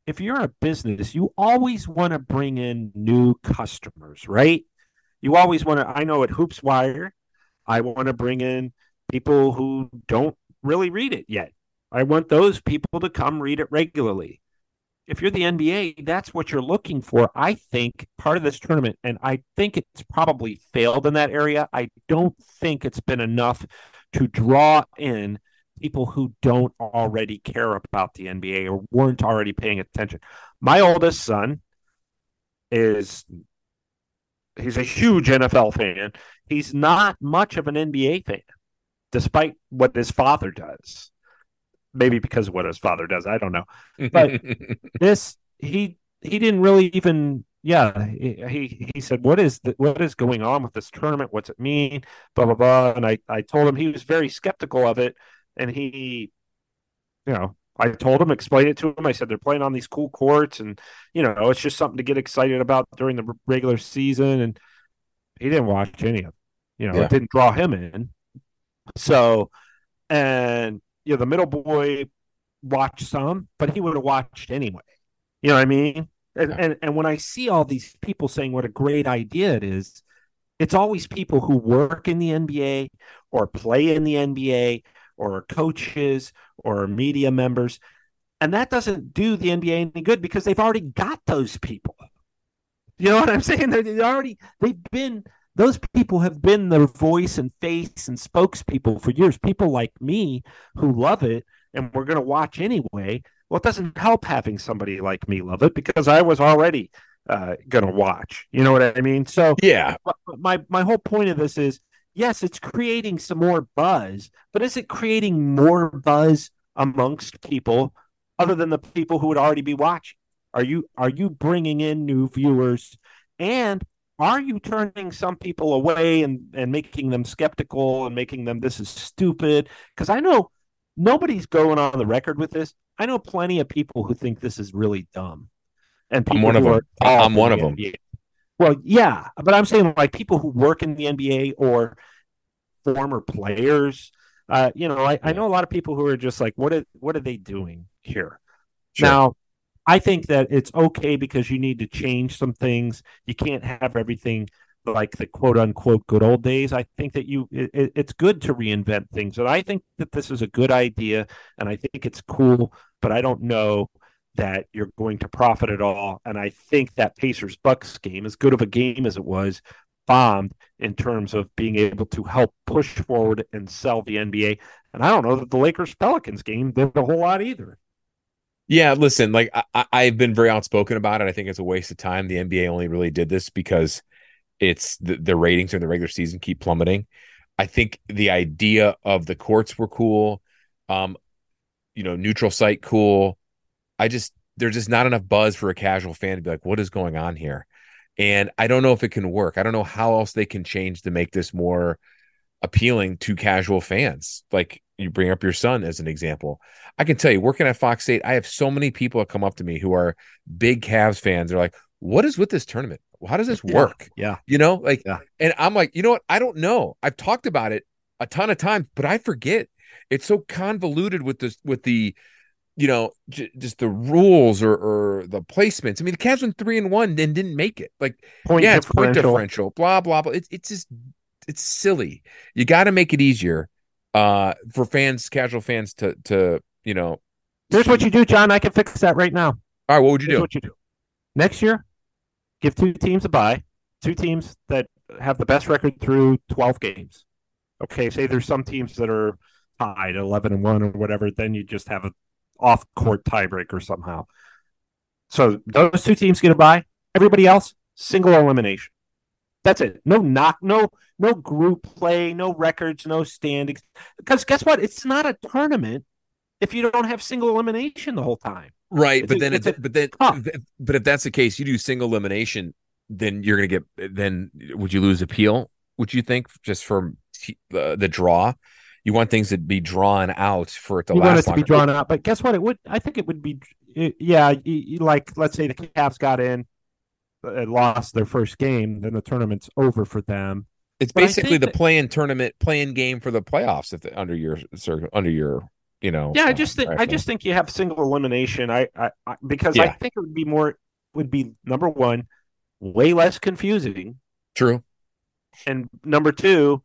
if you're a business you always want to bring in new customers right? You always want to i know at hoops wire i want to bring in people who don't really read it yet. I want those people to come read it regularly if you're the NBA, that's what you're looking for. I think part of this tournament, and I think it's probably failed in that area. I don't think it's been enough to draw in people who don't already care about the NBA or weren't already paying attention. My oldest son is he's a huge NFL fan. He's not much of an NBA fan, despite what his father does maybe because of what his father does. I don't know. But *laughs* this he he didn't really even yeah he he said what is the, what is going on with this tournament? What's it mean? Blah blah blah. And i i told him he was very skeptical of it. And he you know i told him explained it to him. I said they're playing on these cool courts and you know it's just something to get excited about during the regular season. And he didn't watch any of it. You know yeah. it didn't draw him in. So and you know, the middle boy watched some, but he would have watched anyway. You know what I mean? And, yeah. and and when I see all these people saying what a great idea it is, it's always people who work in the NBA or play in the NBA or coaches or media members. And that doesn't do the NBA any good because they've already got those people. You know what I'm saying? They already they've been those people have been their voice and face and spokespeople for years. People like me who love it and we're going to watch anyway. Well, it doesn't help having somebody like me love it because I was already uh, going to watch. You know what I mean? So yeah, my my whole point of this is yes, it's creating some more buzz, but is it creating more buzz amongst people other than the people who would already be watching? Are you are you bringing in new viewers and are you turning some people away and, and making them skeptical and making them this is stupid? Because I know nobody's going on the record with this. I know plenty of people who think this is really dumb. And I'm one of them. I'm one of them. Well, yeah, but I'm saying like people who work in the NBA or former players. Uh, you know, I. I know a lot of people who are just like, what are what are they doing here? Sure. Now, I think that it's okay because you need to change some things. You can't have everything like the quote unquote good old days. I think that you it, it's good to reinvent things, and I think that this is a good idea, and I think it's cool. But I don't know that you're going to profit at all. And I think that Pacers Bucks game, as good of a game as it was, bombed in terms of being able to help push forward and sell the NBA. And I don't know that the Lakers Pelicans game did a whole lot either. Yeah, listen, like I, have been very outspoken about it. I think it's a waste of time. The NBA only really did this because it's the, the ratings in the regular season keep plummeting. I think the idea of the courts were cool. Um, you know, neutral site cool. I just there's just not enough buzz for a casual fan to be like, what is going on here? And I don't know if it can work. I don't know how else they can change to make this more appealing to casual fans. Like you bring up your son as an example. I can tell you, working at Fox State, I have so many people that come up to me who are big Cavs fans. They're like, "What is with this tournament? How does this work? Yeah. You know, like, Yeah. and I'm like, you know what? I don't know. I've talked about it a ton of times, but I forget. It's so convoluted with this, with the, you know, j- just the rules or or the placements. I mean, the Cavs went three and one, then didn't make it. Like, Point yeah, it's point differential. differential, blah blah blah. It's it's just it's silly. You got to make it easier uh for fans, casual fans to to you know. Here's what you do, John. I can fix that right now. All right, what would you Here's do? what you do. Next year, give two teams a bye. Two teams that have the best record through 12 games. Okay, say there's some teams that are tied 11 and 1 or whatever, then you just have a off court tiebreaker somehow. So those two teams get a bye. Everybody else, single elimination. That's it. No knock, no no group play, no records, no standings. Because guess what? It's not a tournament if you don't have single elimination the whole time. Right, It's but a- then it's it, a but then cup. but if that's the case, you do single elimination, then you're gonna get. Then would you lose appeal? Would you think just from the the draw? You want things to be drawn out for it to you last You want it to be drawn out, but guess what? It would. I think it would be. yeah, like let's say the Cavs got in, and lost their first game, then the tournament's over for them. It's But basically the that- play-in tournament, play-in game for the playoffs. If the, under your cir- under your you know. Yeah, I just think I just think you have single elimination. I, I, I because I think it would be more would be number one, way less confusing, true. and number two,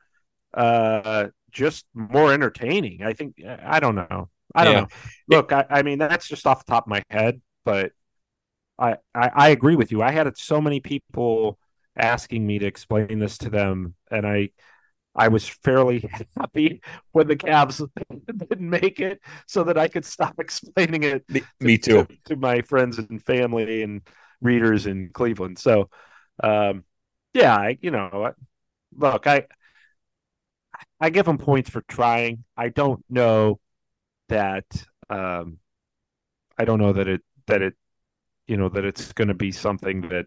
uh, just more entertaining. I think I don't know. I don't Yeah. know. Look, I, I mean that's just off the top of my head, but I, I I agree with you. I had so many people asking me to explain this to them, and I I was fairly *laughs* happy when the Cavs *laughs* didn't make it, so that I could stop *laughs* explaining it Me, me too. to, to my friends and family and readers in Cleveland. So, um, yeah, I, you know, look, I I give them points for trying. I don't know that um, I don't know that it that it you know that it's going to be something that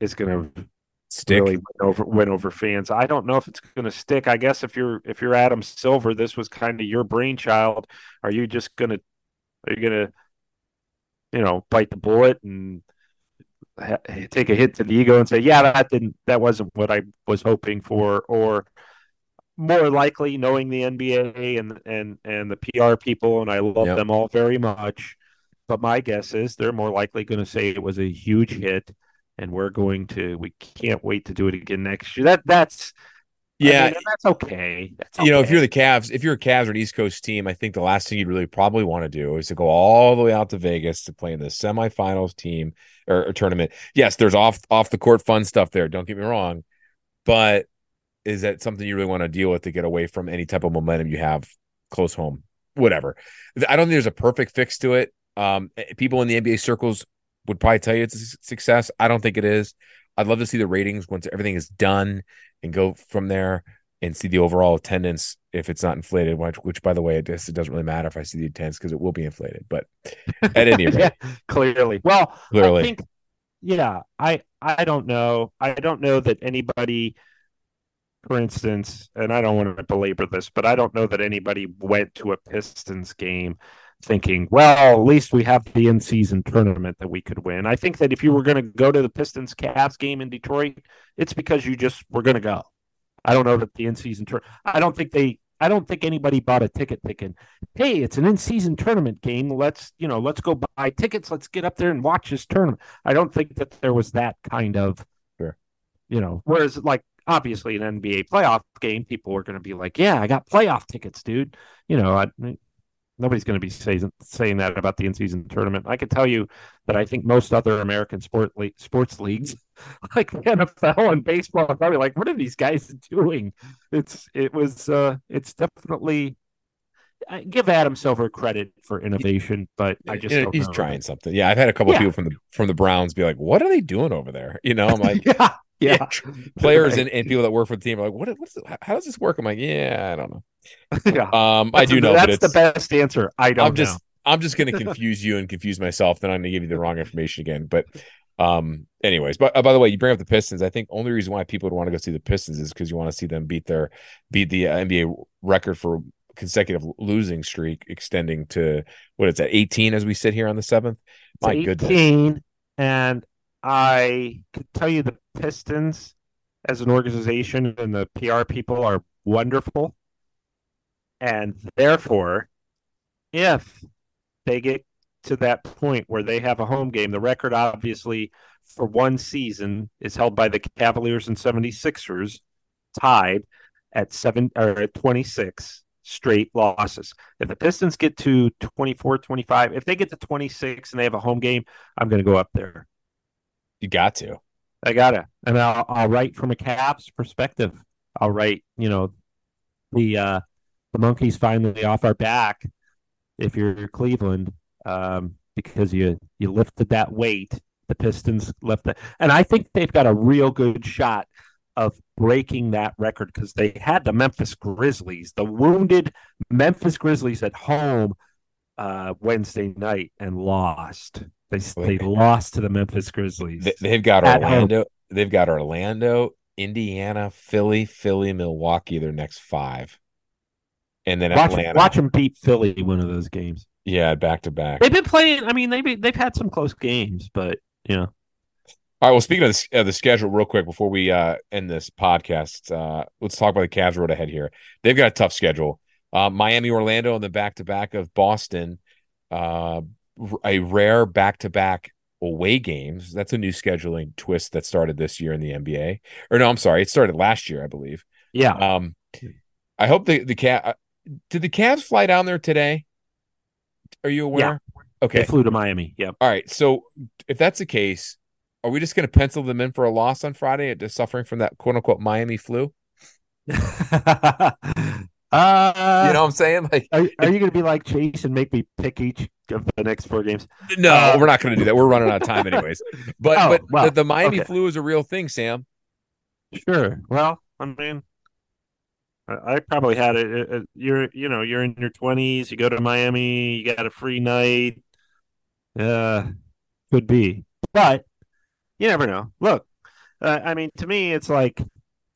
is going to Stick. really win over win over fans. I don't know if it's going to stick. I guess if you're if you're Adam Silver, this was kind of your brainchild. Are you just going to are you going to you know bite the bullet and ha- take a hit to the ego and say, "Yeah, that didn't that wasn't what I was hoping for," or more likely knowing the NBA and and and the PR people, and I love Yep. them all very much. But my guess is they're more likely going to say it was a huge hit, and we're going to we can't wait to do it again next year. That that's I Yeah, mean, that's okay. That's you know, if you're the Cavs, if you're a Cavs or an East Coast team, I think the last thing you'd really probably want to do is to go all the way out to Vegas to play in the semifinals team or, or tournament. Yes, there's off off the court fun stuff there. Don't get me wrong, but is that something you really want to deal with to get away from any type of momentum you have close home? Whatever. I don't think there's a perfect fix to it. Um, people in the NBA circles would probably tell you it's a success. I don't think it is. I'd love to see the ratings once everything is done and go from there and see the overall attendance if it's not inflated. Which, which by the way, it, just, it doesn't really matter if I see the attendance because it will be inflated. But *laughs* at any rate, yeah, clearly. Well, Clearly. I think, yeah, I I don't know. I don't know that anybody, for instance, and I don't want to belabor this, but I don't know that anybody went to a Pistons game thinking, well, at least we have the in-season tournament that we could win. I think that if you were going to go to the Pistons Cavs game in Detroit, it's because you just were going to go. I don't know that the in-season tour. I don't think they. I don't think anybody bought a ticket thinking, "Hey, it's an in-season tournament game. Let's you know, let's go buy tickets. Let's get up there and watch this tournament." I don't think that there was that kind of, Sure. you know. Whereas, like obviously, an NBA playoff game, people were going to be like, "Yeah, I got playoff tickets, dude." You know, I, nobody's going to be saying saying that about the in-season tournament. I can tell you that I think most other American sport le- sports leagues, *laughs* like the NFL and baseball, are probably like, "What are these guys *laughs* doing?" It's it was uh, it's definitely. I give Adam Silver credit for innovation, but I just he's trying something. Yeah, I've had a couple Yeah. people from the from the Browns be like, "What are they doing over there?" You know, I'm like, *laughs* yeah, *laughs* yeah. *laughs* players Right. and, and people that work for the team are like, "What? What's how does this work?" I'm like, "Yeah, I don't know." *laughs* yeah. Um, I do the- know, That's the best answer. I don't I'm just know. I'm just going to confuse you and confuse myself. Then I'm going to give you the wrong information again. But um, anyways, but uh, by the way, you bring up the Pistons. I think only reason why people would want to go see the Pistons is because you want to see them beat their beat the uh, NBA record for consecutive losing streak, extending to what is that 18 as we sit here on the seventh. My It's goodness, and I could tell you the Pistons as an organization and the PR people are wonderful. And therefore, if they get to that point where they have a home game, the record obviously for one season is held by the Cavaliers and 76ers, tied at seven or at 26 straight losses. If the Pistons get to 24, 25, if they get to 26 and they have a home game, I'm going to go up there. You got to. I gotta, and I'll, I'll write from a Cavs perspective. I'll write, you know, the uh, the monkeys finally off our back. If you're Cleveland, um, because you you lifted that weight, the Pistons left lifted, and I think they've got a real good shot of breaking that record because they had the Memphis Grizzlies, the wounded Memphis Grizzlies at home uh, Wednesday night and lost. They they lost to the Memphis Grizzlies. They, have got Orlando. Home. They've got Orlando, Indiana, Philly, Philly, Milwaukee. Their next five, and then watch, Atlanta. Watch them beat Philly one of those games. Yeah, back to back. They've been playing. I mean, they've they've had some close games, but you know. All right. Well, speaking of the, the schedule, real quick before we uh, end this podcast, uh, let's talk about the Cavs road ahead here. They've got a tough schedule. Uh, Miami, Orlando, and the back to back of Boston. A rare back to back away games. That's a new scheduling twist that started this year in the NBA. Or no, I'm sorry, it started last year, I believe. Yeah. Um, I hope the the cat. Uh, did the Cavs fly down there today? Are you aware? Yeah. Okay. They flew to Miami. Yep. All right. So if that's the case, are we just going to pencil them in for a loss on Friday at just suffering from that quote unquote Miami flu? *laughs* Uh, you know what I'm saying? Like, are, are you going to be like Chase and make me pick each of the next four games? No, uh, we're not going to do that. We're running out of time, anyways. But oh, but well, the, the, Miami okay. flu is a real thing, Sam. Sure. Well, I mean, I, I probably had it. You're you know you're in your 20s. You go to Miami. You got a free night. Uh, could be, but you never know. Look, uh, I mean, to me, it's like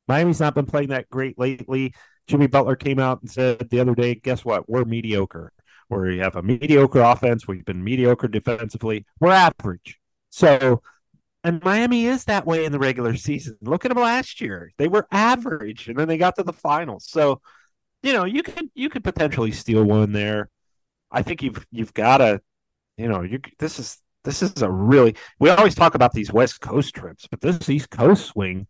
Miami's not been playing that great lately. Jimmy Butler came out and said the other day, guess what? We're mediocre. We have a mediocre offense. We've been mediocre defensively. We're average. So, and Miami is that way in the regular season. Look at them last year; they were average, and then they got to the finals. So, you know, you could you could potentially steal one there. I think you've you've got to, you know, you this is this is a really. We always talk about these West Coast trips, but this East Coast swing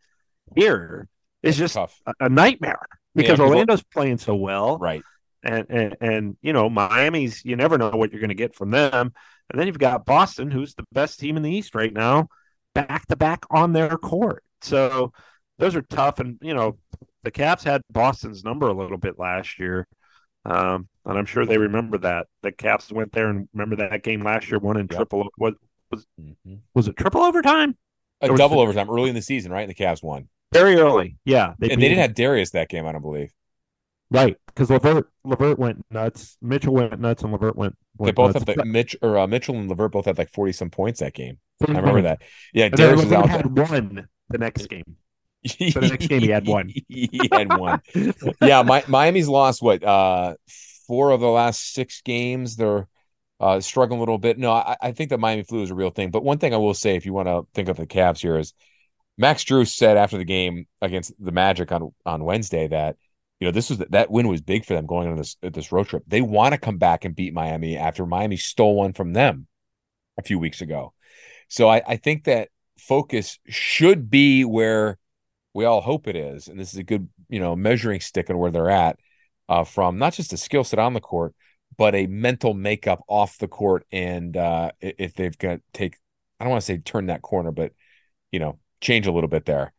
here is just a, a nightmare because yeah, Orlando's playing so well, right? And, and and you know Miami's you never know what you're going to get from them, and then you've got Boston, who's the best team in the East right now, back to back on their court. So those are tough, and you know the Cavs had Boston's number a little bit last year, um, and I'm sure they remember that. The Cavs went there and remember that game last year, won in yep. triple. What was mm-hmm. was it triple overtime? A double overtime early in the season, right? And the Cavs won. Very early, yeah. They and they didn't have Darius that game, I don't believe. Right, because LeVert LeVert went nuts. Mitchell went nuts, and LeVert went. went they both nuts. had like Mitch or uh, Mitchell and LeVert both had like forty some points that game. I remember that. Yeah, and Darius was out. Had there. one the next game. *laughs* the next game, he had one. *laughs* he had one. yeah, my, Miami's lost what uh, four of the last six games. They're uh, struggling a little bit. No, I, I think that Miami flu is a real thing. But one thing I will say, if you want to think of the Cavs here, is Max Drew said after the game against the Magic on on Wednesday that you know this was that win was big for them going on this this road trip. They want to come back and beat Miami after Miami stole one from them a few weeks ago. So I, I think that focus should be where we all hope it is, and this is a good you know measuring stick on where they're at uh, from not just a skill set on the court, but a mental makeup off the court. And uh, if they've got take, I don't want to say turn that corner, but you know change a little bit there.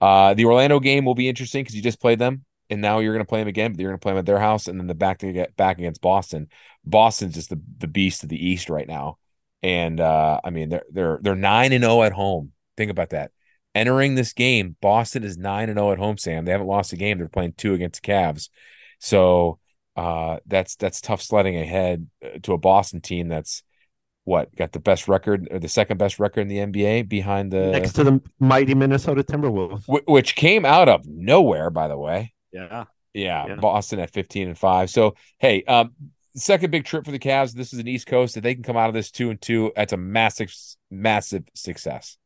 Uh, the Orlando game will be interesting because you just played them, and now you're going to play them again, but you're going to play them at their house, and then the back to get back against Boston. Boston's just the the beast of the East right now, and uh, I mean they're they're they're nine and zero oh at home. Think about that. Entering this game, Boston is nine and zero oh at home. Sam, they haven't lost a game. They're playing two against the Cavs, so uh, that's that's tough sledding ahead uh, to a Boston team that's what got the best record or the second best record in the NBA behind the next to the mighty Minnesota Timberwolves, which came out of nowhere, by the way. Yeah. yeah, yeah, Boston at fifteen and five. So hey, um, second big trip for the Cavs. This is an East Coast. If they can come out of this two and two, that's a massive, massive success.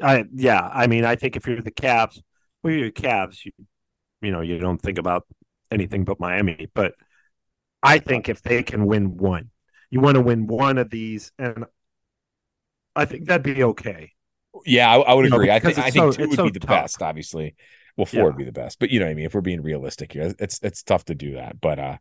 I yeah, I mean, I think if you're the Cavs, well, you're the Cavs, you you know, you don't think about anything but Miami. But I think if they can win one, you want to win one of these, and I think that'd be okay. Yeah, I, I would You know, agree. I think I think so- two would so be the tough. best. Obviously, well, four Yeah. would be the best. But you know what I mean. If we're being realistic here, it's it's tough to do that. But uh,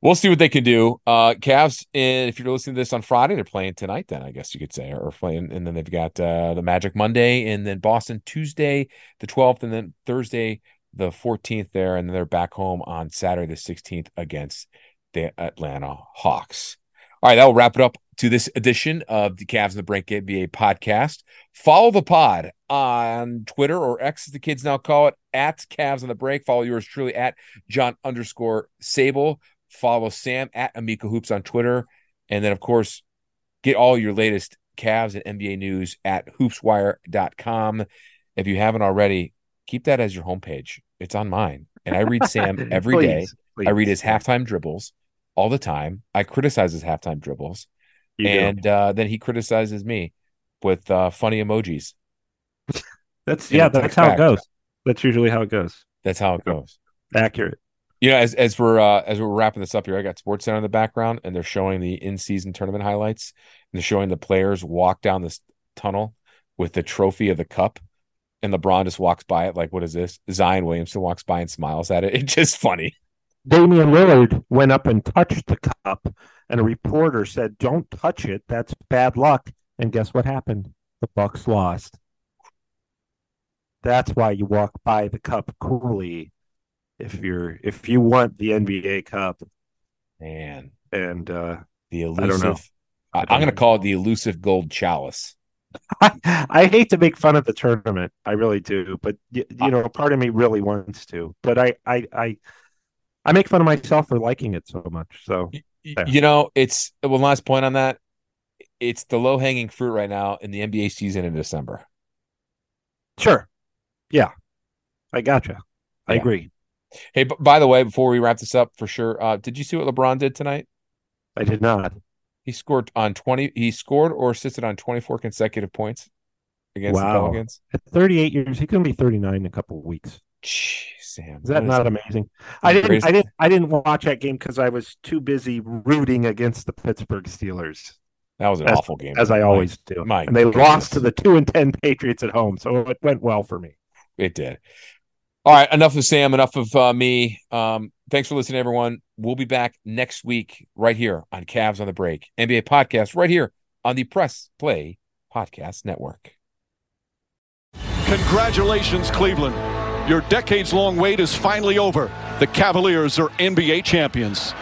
we'll see what they can do. Uh, Cavs. And if you're listening to this on Friday, they're playing tonight. Then I guess you could say, or playing, and then they've got uh, the Magic Monday, and then Boston Tuesday, the 12th, and then Thursday, the 14th. There, and then they're back home on Saturday, the 16th, against the Atlanta Hawks. All right, that will wrap it up to this edition of the Cavs and the Break NBA podcast. Follow the pod on Twitter or X, as the kids now call it, at Cavs on the Break. Follow yours truly at John underscore Sabol. Follow Sam at Amico Hoops on Twitter. And then, of course, get all your latest Cavs and NBA news at hoopswire.com. If you haven't already, keep that as your homepage. It's on mine. And I read Sam *laughs* every day. Please, I read his halftime dribbles all the time. I criticize his halftime dribbles, You do. and uh, then he criticizes me with uh, funny emojis. that's yeah, that's how back. it goes. That's usually how it goes. That's how it goes. Accurate. You know, as as we're uh, as we're wrapping this up here, I got Sports Center in the background, and they're showing the in season tournament highlights. And they're showing the players walk down this tunnel with the trophy of the cup, and LeBron just walks by it like, "What is this?" Zion Williamson walks by and smiles at it. *laughs* It's just funny. Damian Lillard went up and touched the cup, and a reporter said, "Don't touch it. That's bad luck." And guess what happened? The Bucks lost. That's why you walk by the cup coolly if you're if you want the NBA cup. Man, And uh, the don't know. elusive. I I I'm going to call it the elusive gold chalice. I, *laughs* I hate to make fun of the tournament. I really do, but y- you know, part of me really wants to. But I, I, I, I make fun of myself for liking it so much. So Yeah. You know, it's well. Last point on that, it's the low hanging fruit right now in the NBA season in December. sure, yeah, I gotcha. I Yeah. agree. Hey, b- by the way, before we wrap this up, for sure, uh, did you see what LeBron did tonight? I did not. He scored on twenty. He scored or assisted on twenty four consecutive points against the Pelicans. At 38 years, he's going to be 39 in a couple of weeks. Jeez, Sam, Is that what not amazing? I didn't. I didn't. I didn't watch that game because I was too busy rooting against the Pittsburgh Steelers, That was an as- awful game, as I My- always do. my and they goodness. lost to the two and ten Patriots at home, so it went well for me. It did. All right, enough of Sam, enough of uh, me. Um, thanks for listening, everyone. We'll be back next week right here on Cavs on the Break, NBA podcast, right here on the Press Play Podcast Network. Congratulations, Cleveland. Your decades long wait is finally over. The Cavaliers are NBA champions.